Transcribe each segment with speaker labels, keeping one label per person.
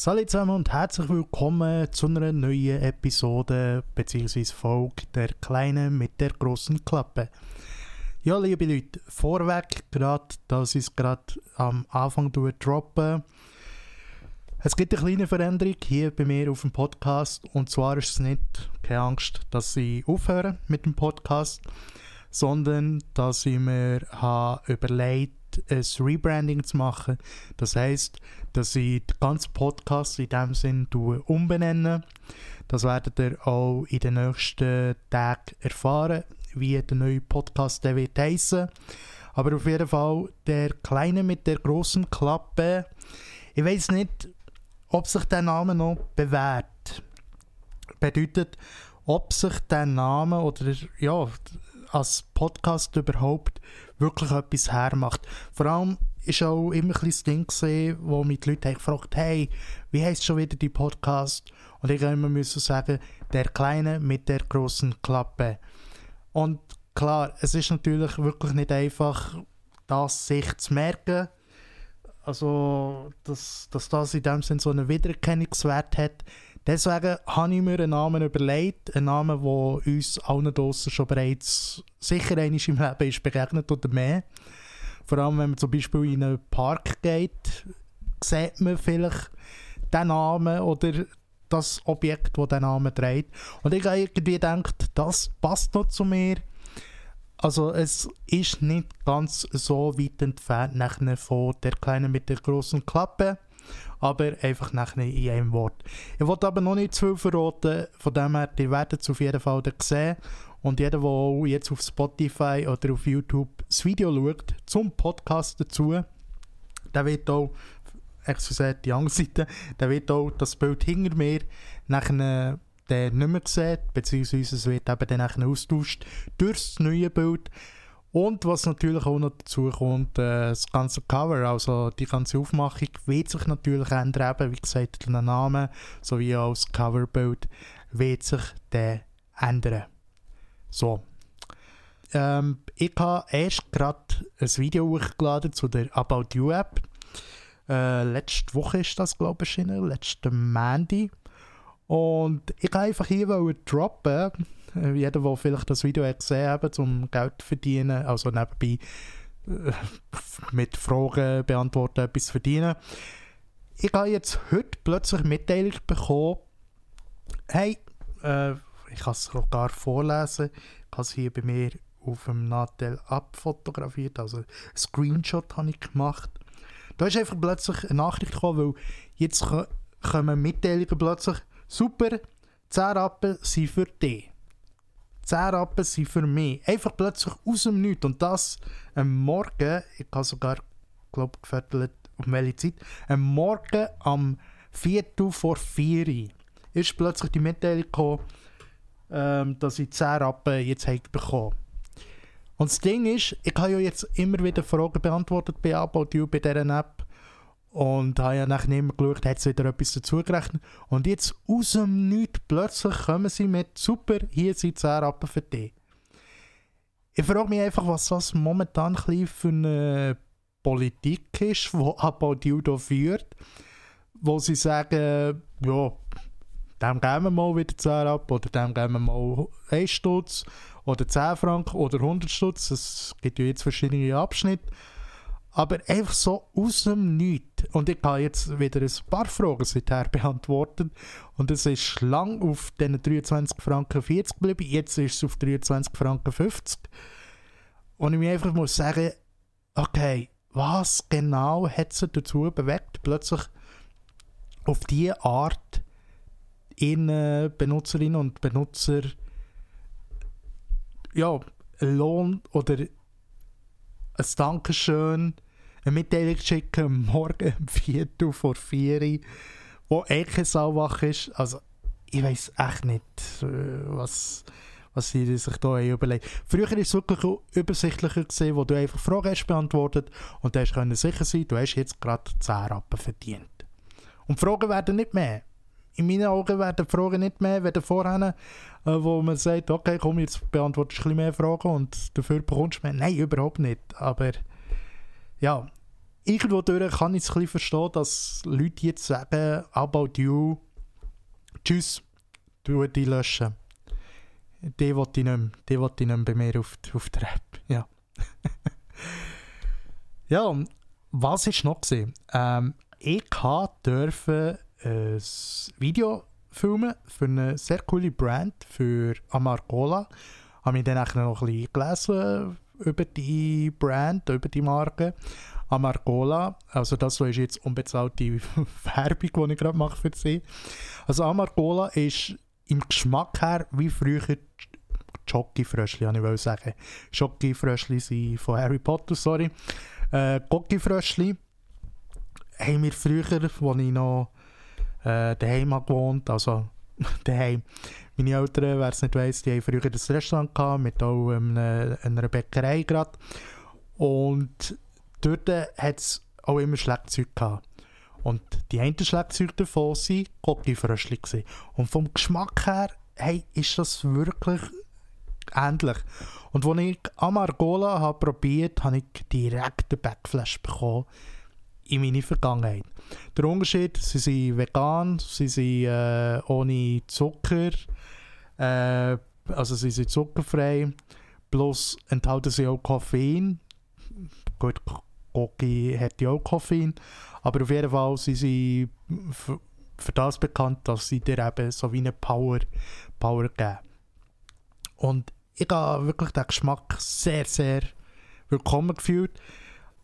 Speaker 1: Salut zusammen und herzlich willkommen zu einer neuen Episode bzw. Folge der Kleinen mit der großen Klappe. Ja, liebe Leute, vorweg gerade, dass ich es gerade am Anfang droppen. Es gibt eine kleine Veränderung hier bei mir auf dem Podcast und zwar ist es nicht, keine Angst, dass ich aufhöre mit dem Podcast, sondern dass ich mir habe überlegt ein Rebranding zu machen. Das heißt, dass ich den ganzen Podcast in dem Sinn umbenenne. Das werdet ihr auch in den nächsten Tagen erfahren, wie der neue Podcast der wird heißen. Aber auf jeden Fall der Kleine mit der großen Klappe. Ich weiß nicht, ob sich der Name noch bewährt. Bedeutet, ob sich der Name oder ja, als Podcast überhaupt wirklich etwas hermacht. Vor allem ist auch immer ein das Ding gesehen, wo mich die Leute gefragt haben, hey, wie heißt schon wieder die Podcast? Und ich immer müssen sagen, der Kleine mit der großen Klappe. Und klar, es ist natürlich wirklich nicht einfach, das sich zu merken. Also, dass, dass das in dem Sinne so einen Wiedererkennungswert hat. Deswegen habe ich mir einen Namen überlegt, einen Namen, der uns allen draussen schon bereits sicher einmal im Leben ist begegnet oder mehr. Vor allem, wenn man zum Beispiel in einen Park geht, sieht man vielleicht den Namen oder das Objekt, das den Namen trägt. Und ich habe irgendwie gedacht, das passt noch zu mir. Also es ist nicht ganz so weit entfernt nachher von der Kleinen mit der großen Klappe aber einfach nachher in einem Wort. Ich wollte aber noch nicht zu viel verraten, von dem her, ihr werdet es auf jeden Fall sehen. Und jeder, der jetzt auf Spotify oder auf YouTube das Video schaut, zum Podcast dazu, der wird auch, excuse die Angstseite, der wird auch das Bild hinter mir nachher der nicht mehr sehen, beziehungsweise es wird eben dann austauscht durch das neue Bild. Und was natürlich auch noch dazu kommt, äh, das ganze Cover, also die ganze Aufmachung wird sich natürlich ändern, eben, wie gesagt, der Name sowie auch das Coverbild wird sich dann ändern. So. Ähm, ich habe erst gerade ein Video hochgeladen zu der About You App. Äh, letzte Woche ist das, glaube ich, erschienen, letzte Mandy. Und ich wollte einfach hier droppen, jeder, der vielleicht das Video gesehen hat, um Geld zu verdienen, also nebenbei äh, mit Fragen beantworten, etwas verdienen. Ich habe jetzt heute plötzlich Mitteilung bekommen, hey, äh, ich kann es sogar vorlesen, ich habe es hier bei mir auf dem Nadel abfotografiert, also ein Screenshot habe ich gemacht. Da ist einfach plötzlich eine Nachricht gekommen, weil jetzt kommen Mitteilungen plötzlich, super, 10 Rappen sind für dich. 10 Rappen sind für mich einfach plötzlich aus dem Nichts. Und das am Morgen, ich habe sogar, glaube gefettelt, um welche Zeit, am Morgen am Viertel vor 4 ist plötzlich die Mitteilung gekommen, ähm, dass ich 10 Rappen jetzt habe bekommen Und das Ding ist, ich habe ja jetzt immer wieder Fragen beantwortet bei About You, bei dieser App. Und habe ja nachher mehr geschaut, hat es wieder etwas dazugerechnet. Und jetzt aus dem Nichts plötzlich kommen sie mit super, hier sind 10 Rappen für dich. Ich frage mich einfach, was das momentan für eine Politik ist, die You da führt. Wo sie sagen, ja, dem geben wir mal wieder 10 Rappen oder dem geben wir mal 1 Stutz oder 10 Franken oder 100 Stutz. Es gibt ja jetzt verschiedene Abschnitte. Aber einfach so aus dem Nichts. Und ich habe jetzt wieder ein paar Fragen seither beantwortet. Und es ist lang auf den 23 Franken 40 geblieben. Jetzt ist es auf 23 Franken 50. Und ich mir einfach muss sagen, okay, was genau hat sie dazu bewegt, plötzlich auf diese Art ihren Benutzerinnen und Benutzer ja, Lohn oder ein Dankeschön eine Mitteilung schicken, morgen um 4 Uhr vor 4 Uhr, wo kein Sauwach ist. Also, ich weiß echt nicht, äh, was, was sie sich da überlegt. Früher war es wirklich übersichtlicher, gewesen, wo du einfach Fragen hast beantwortet und du hast sicher sein, du hast jetzt gerade 10 Rappen verdient. Und Fragen werden nicht mehr. In meinen Augen werden Fragen nicht mehr, wenn vorher, äh, wo man sagt, okay, komm, jetzt beantwortest du ein bisschen mehr Fragen und dafür bekommst du mehr. Nein, überhaupt nicht. Aber ja, irgendwo kann ich es ein bisschen verstehen, dass Leute jetzt sagen, about you, tschüss, die löschen. Die will ich nicht mehr, die will ich nicht bei mir auf, auf der App, ja. ja, was ist noch? Ähm, ich durfte ein Video filmen für eine sehr coole Brand, für Amargola. Ich habe mich dann noch ein bisschen gelesen über die Brand, über die Marke. Amargola, also das ist jetzt unbezahlte Werbung, die ich gerade mache für sie. Also Amargola ist im Geschmack her wie früher Jockey-Fröschli, ich will sagen. Jockey-Fröschli sind von Harry Potter, sorry. Äh, Gocki-Fröschli haben wir früher, als ich noch äh, daheim gewohnt also daheim. Meine Eltern, wer es nicht weiss, die haben früher ein Restaurant gehabt, mit auch einer, einer Bäckerei gerade. Und dort hat es auch immer Schlagzeug gehabt. Und die einen Schlagzeuge davon waren Gocki-Fröschli. Und vom Geschmack her hey, ist das wirklich ähnlich. Und als ich Amargola habe probiert habe, habe ich direkt einen Backflash bekommen in meine Vergangenheit. Der Unterschied, sie sind vegan, sie sind äh, ohne Zucker, äh, also sie sind zuckerfrei, plus enthalten sie auch Koffein. Gut, Koki hat ja auch Koffein, aber auf jeden Fall sind sie für, das bekannt, dass sie dir eben so wie eine Power, Power geben. Und ich habe wirklich den Geschmack sehr, sehr willkommen gefühlt.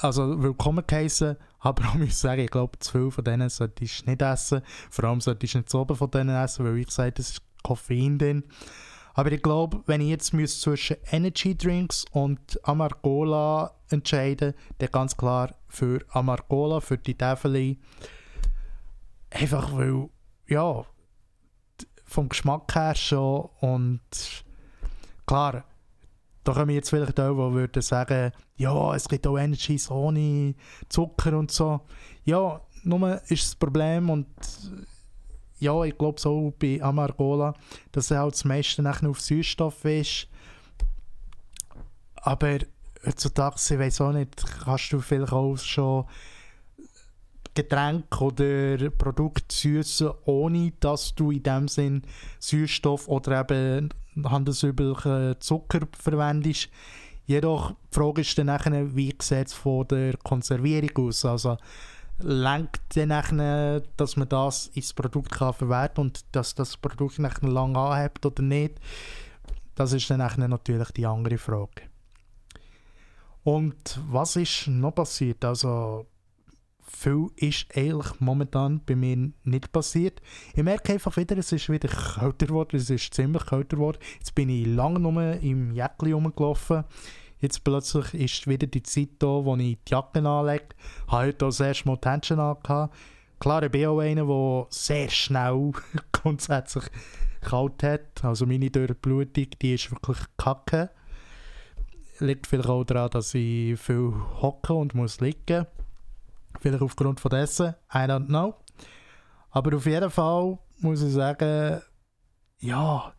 Speaker 1: Also willkommen geheißen, aber auch muss sagen, ich glaube, zu viel von denen solltest du nicht essen. Vor allem solltest du nicht so oben von denen essen, weil ich sage, das ist Koffein drin. Aber ich glaube, wenn ich jetzt zwischen Energy Drinks und Amargola entscheiden dann ganz klar für Amargola, für die Tafel. Einfach weil, ja, vom Geschmack her schon und klar, da kommen jetzt vielleicht auch, die würden sagen, ja, es gibt auch Energies ohne Zucker und so. Ja, nur ist das Problem und ja, ich glaube so bei Amargola, dass er halt das meiste nachher auf Süßstoff ist. Aber heutzutage, ich weiß auch nicht, kannst du vielleicht auch schon Getränke oder Produkte süßen, ohne dass du in dem Sinn Süßstoff oder eben handelsüblichen Zucker verwendest. Jedoch die Frage ist dann nachher, wie sieht es von der Konservierung aus? Also lenkt dann nachher, dass man das ins Produkt kann verwerten und dass das Produkt nachher lang anhebt oder nicht? Das ist dann nachher natürlich die andere Frage. Und was ist noch passiert? Also viel ist eigentlich momentan bei mir nicht passiert. Ich merke einfach wieder, es ist wieder kälter geworden, es ist ziemlich kälter geworden. Jetzt bin ich lange nur im Jäckli rumgelaufen. Jetzt plötzlich ist wieder die Zeit da, wo ich die Jacke anlege. Ich habe heute das erste Mal die Händchen angehabt. Klar, ich bin auch einer, der sehr schnell grundsätzlich kalt hat. Also meine Durchblutung, die ist wirklich kacke. Liegt vielleicht auch daran, dass ich viel hocke und muss liegen Vielleicht aufgrund von dessen, I don't know. Aber auf jeden Fall muss ich sagen, ja,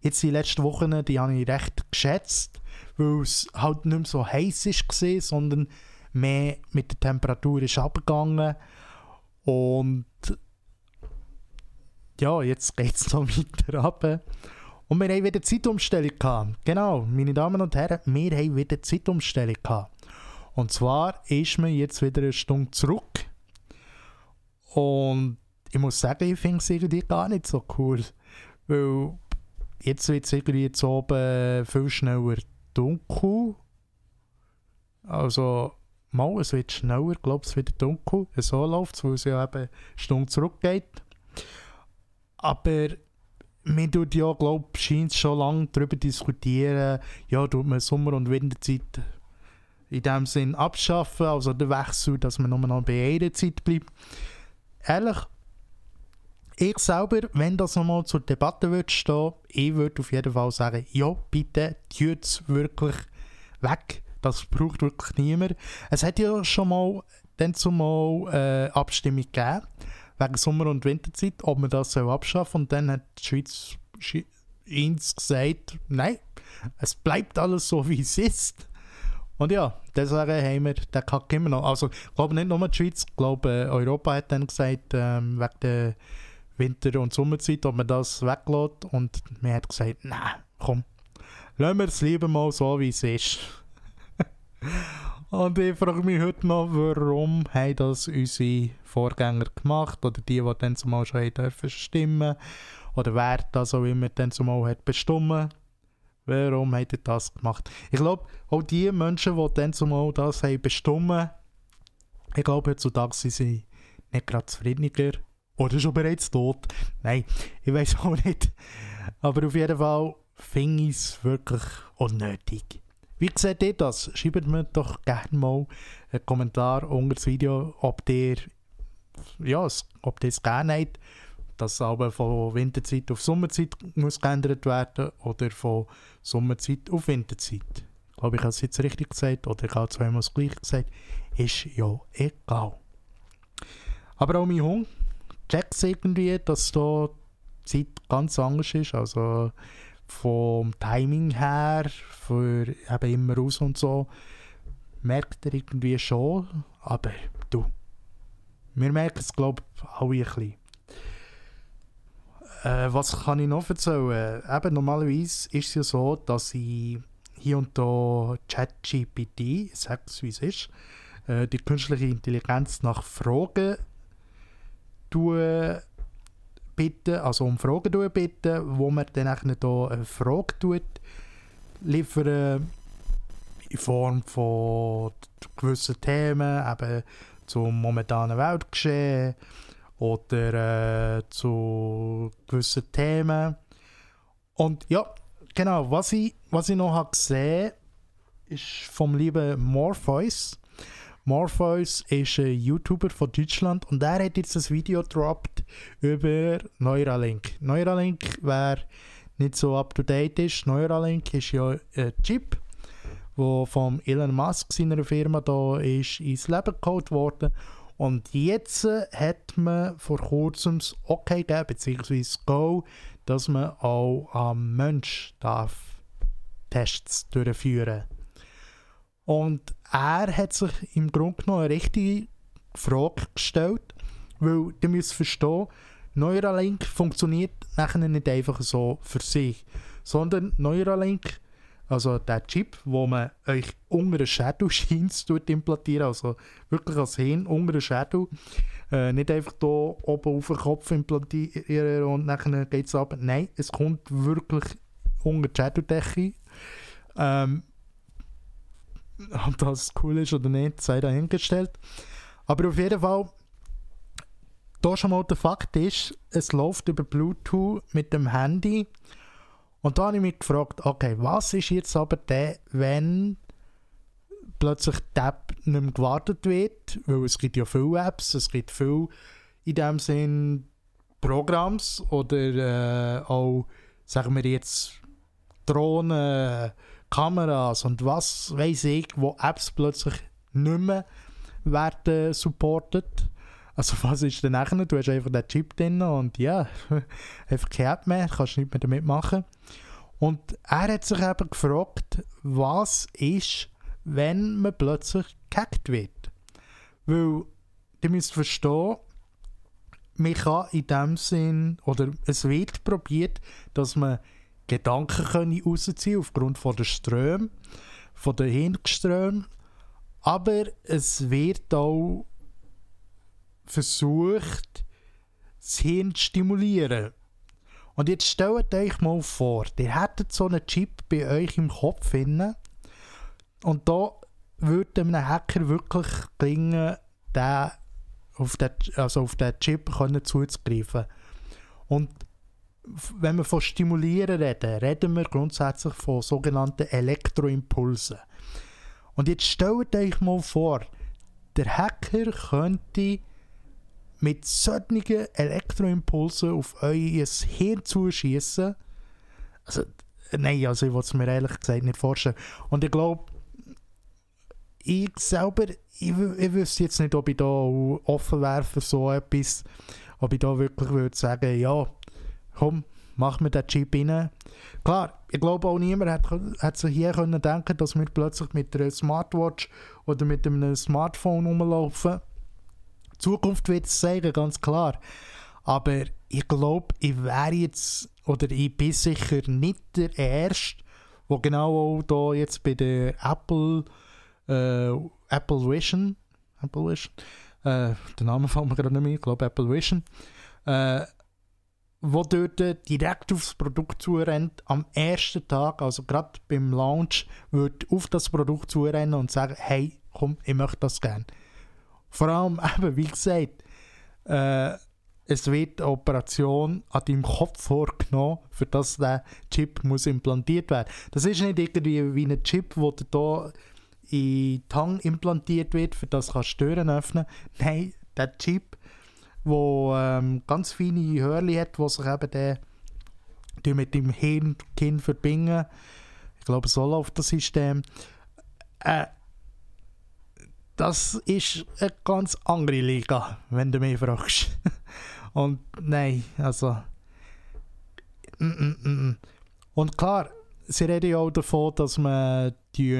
Speaker 1: jetzt die letzten Wochen, die habe ich recht geschätzt, weil es halt nicht mehr so heiß war, sondern mehr mit der Temperatur ist abgegangen. Und ja, jetzt geht es noch weiter ab. Und wir haben wieder Zeitumstellung gehabt. Genau, meine Damen und Herren, wir haben wieder Zeitumstellung gehabt. Und zwar ist man jetzt wieder eine Stunde zurück. Und ich muss sagen, ich finde es irgendwie gar nicht so cool. Weil jetzt wird es irgendwie jetzt oben viel schneller dunkel. Also, mal, es wird schneller, glaube ich, wieder dunkel. So läuft es, weil es ja eben eine Stunde zurückgeht. Aber man tut ja, glaube ich, schon lange darüber diskutieren, ja, tut man Sommer- und Winterzeit in dem Sinn abschaffen, also der Wechsel, dass man nur noch bei einer Zeit bleibt. Ehrlich, ich selber, wenn das nochmal zur Debatte wird stehen, ich würde auf jeden Fall sagen, ja, bitte, tut es wirklich weg. Das braucht wirklich niemand. Es hat ja schon mal dann zumal äh, Abstimmung gegeben, wegen Sommer- und Winterzeit, ob man das soll abschaffen Und dann hat die Schweiz uns gesagt, nein, es bleibt alles so, wie es ist. Und ja, deswegen haben wir den Kack immer noch. Also, ich glaube nicht nur die Schweiz, ich glaube, äh, Europa hat dann gesagt, ähm, wegen der Winter- und Sommerzeit, ob man das weglässt. Und mir hat gesagt, nein, komm, lassen wir es lieber mal so, wie es ist. und ich frage mich heute noch, warum haben das unsere Vorgänger gemacht oder die, die dann zumal schon haben dürfen stimmen oder wer das auch immer dann zumal hat bestimmt. Warum hat er das gemacht? Ich glaube, auch die Menschen, die dann zumal das haben bestimmt, ich glaube, heutzutage sind sie nicht gerade zufriedeniger oder schon bereits tot. Nein, ich weiß auch nicht. Aber auf jeden Fall finde ich es wirklich unnötig. Wie seht ihr das? Schreibt mir doch gerne mal einen Kommentar unter das Video, ob ihr ja, ob ihr es gerne habt, dass aber von Winterzeit auf Sommerzeit muss geändert werden oder von Sommerzeit auf Winterzeit. Ich glaube, ich habe es jetzt richtig gesagt oder ich habe zweimal das gleiche gesagt. Ist ja egal. Aber auch mein Hund checkt irgendwie, dass da die Zeit ganz anders ist. Also vom Timing her, für eben immer raus und so, merkt er irgendwie schon. Aber du, wir merken es, glaube ich, alle ein bisschen. Äh, was kann ich noch erzählen? Eben, normalerweise ist es ja so, dass ich hier und da ChatGPT, sag es wie es ist, äh, die künstliche Intelligenz nach Fragen bitten, also um Fragen bitten, wo man dann hier eine Frage tut, liefern in Form von gewissen Themen, eben zum momentanen Weltgeschehen oder äh, zu gewissen Themen. Und ja, genau, was ich, was ich noch habe gesehen ist vom lieben Morpheus. Morpheus ist ein YouTuber von Deutschland und er hat jetzt ein Video gedroppt über Neuralink. Neuralink, wer nicht so up to date ist, Neuralink ist ja ein Chip, wo vom Elon Musk seiner Firma da ist ins Leben geholt worden und jetzt hat man vor kurzem das Okay gegeben, beziehungsweise Go, dass man auch am Mensch darf Tests durchführen. Und er hat sich im Grunde genommen eine richtige Frage gestellt, weil ihr müsst verstehen, Neuralink funktioniert nachher nicht einfach so für sich, sondern Neuralink also der Chip, wo man euch unter den Schädel scheint implantieren, also wirklich als Hirn unter den Schädel. Äh, nicht einfach hier oben auf den Kopf implantieren und dann geht es ab. Nein, es kommt wirklich unter die Schädeldecke. Ähm, ob das cool ist oder nicht, sei dahingestellt. Aber auf jeden Fall, da schon mal der Fakt ist, es läuft über Bluetooth mit dem Handy und da habe ich mich gefragt, okay, was ist jetzt aber der, wenn plötzlich die App nicht mehr gewartet wird, weil es gibt ja viele Apps, es gibt viele in dem Sinn Programms oder äh, auch, sagen wir jetzt, Drohnen, Kameras und was weiß ich, wo Apps plötzlich nicht mehr werden supportet. Also was ist denn nachher? Du hast einfach den Chip drin und ja, einfach keine App mehr, kannst nicht mehr damit machen. Und er hat sich eben gefragt, was ist, wenn man plötzlich gehackt wird. Weil, ihr müsst verstehen, man kann in dem Sinn, oder es wird probiert, dass man Gedanken können rausziehen aufgrund von der Ströme, von der Hirnströme. Aber es wird auch versucht, das Hirn zu stimulieren. Und jetzt stellt euch mal vor, ihr hättet so einen Chip bei euch im Kopf finden und da würde einem Hacker wirklich gelingen, den auf den, also auf den Chip können zuzugreifen. Und wenn wir von Stimulieren reden, reden wir grundsätzlich von sogenannten Elektroimpulsen. Und jetzt stellt euch mal vor, der Hacker könnte mit solchen Elektroimpulsen auf euer Hirn zuschießen. Also, nein, also ich will es mir ehrlich gesagt nicht vorstellen. Und ich glaube, ich selber, ich, ich wüsste jetzt nicht, ob ich da offen wäre für so etwas, ob ich da wirklich würde sagen, ja, komm, macht man den Chip rein. Klar, ich glaube auch niemand hat, hat sich hier können denken dass wir plötzlich mit einer Smartwatch oder mit einem Smartphone rumlaufen. Zukunft wird es zeigen, ganz klar. Aber ich glaube, ich wäre jetzt, oder ich bin sicher nicht der Erste, der genau auch da jetzt bei der Apple, äh, Apple Vision, Apple Vision, äh, der Name fällt mir gerade nicht mehr, ich glaube Apple Vision, äh, wo dort direkt aufs Produkt zurennt, am ersten Tag, also gerade beim Launch, wird auf das Produkt zurennen und sagen, hey, komm, ich möchte das gerne. Vor allem eben, wie gesagt, äh, es wird eine Operation an deinem Kopf vorgenommen, für das der Chip muss implantiert werden. Das ist nicht irgendwie wie ein Chip, der da in die Tang implantiert wird, für das kannst du Türen öffnen. Nein, der Chip, der ähm, ganz feine Hörli hat, die sich eben der, mit dem Hirn Kinn verbinden. Ich glaube, so läuft das System. Äh, das ist eine ganz andere Liga, wenn du mich fragst. Und nein, also. Mm, mm, mm. Und klar, sie reden ja auch davon, dass man die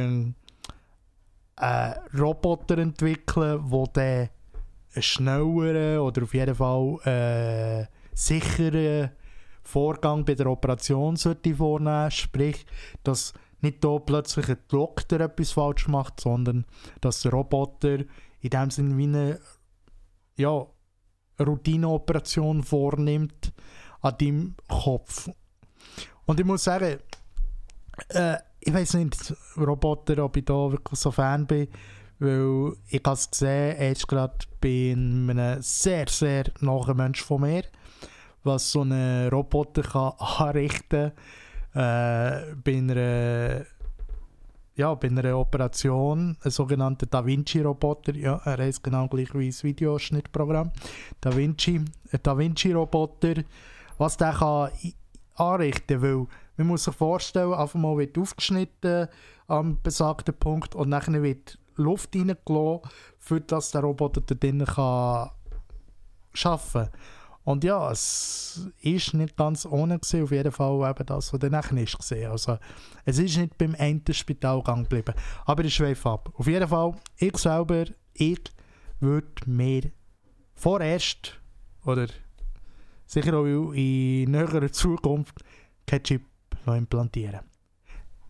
Speaker 1: äh, Roboter entwickeln, wo der schnelleren oder auf jeden Fall äh, sicheren Vorgang bei der Operation sollte vornehmen. Sprich, dass nicht da plötzlich ein Doktor etwas falsch macht, sondern dass der Roboter in dem Sinne wie eine ja, Routineoperation vornimmt an deinem Kopf. Und ich muss sagen, äh, ich weiß nicht, Roboter, ob ich da wirklich so Fan bin, weil ich habe es gesehen, er ist gerade bei einem sehr, sehr nahen Mensch von mir, was so ein Roboter kann anrichten kann. Äh, bei einer ja, bei einer Operation, ein sogenannter Da Vinci-Roboter, ja, er heißt genau gleich wie das Videoschnittprogramm, Da Vinci, ein Da Vinci-Roboter, was der kann anrichten weil man muss sich vorstellen, einfach mal wird aufgeschnitten am besagten Punkt und dann wird Luft reingelassen, für dass der Roboter da drinnen arbeiten kann. Und ja, es ist nicht ganz ohne gewesen, auf jeden Fall eben das, was dann ist gesehen. Also es ist nicht beim einen Spital geblieben. Aber ich schweife ab. Auf jeden Fall, ich selber, ich würde mir vorerst oder sicher auch in näherer Zukunft kein Chip implantieren.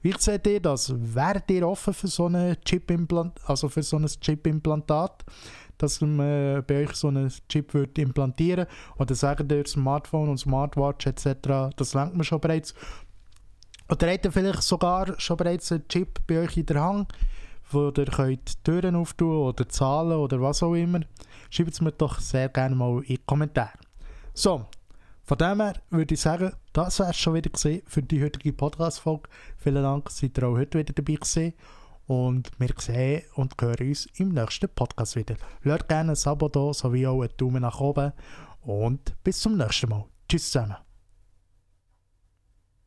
Speaker 1: Wie seht ihr das? Wärt ihr offen für so ein Chip-Implantat? Also für so ein Chip-Implantat? Dass man bei euch so einen Chip wird implantieren oder sagen ihr Smartphone und Smartwatch etc. Das lenkt man schon bereits. Oder habt ihr vielleicht sogar schon bereits einen Chip bei euch in der Hand, wo ihr könnt Türen auftun oder Zahlen oder was auch immer. Schreibt es mir doch sehr gerne mal in die Kommentare. So, von dem her würde ich sagen, das wäre es schon wieder für die heutige Podcast-Folge. Vielen Dank, dass ihr auch heute wieder dabei gewesen. Und wir sehen und hören uns im nächsten Podcast wieder. Lasst gerne ein Abo da, sowie auch einen Daumen nach oben. Und bis zum nächsten Mal. Tschüss zusammen.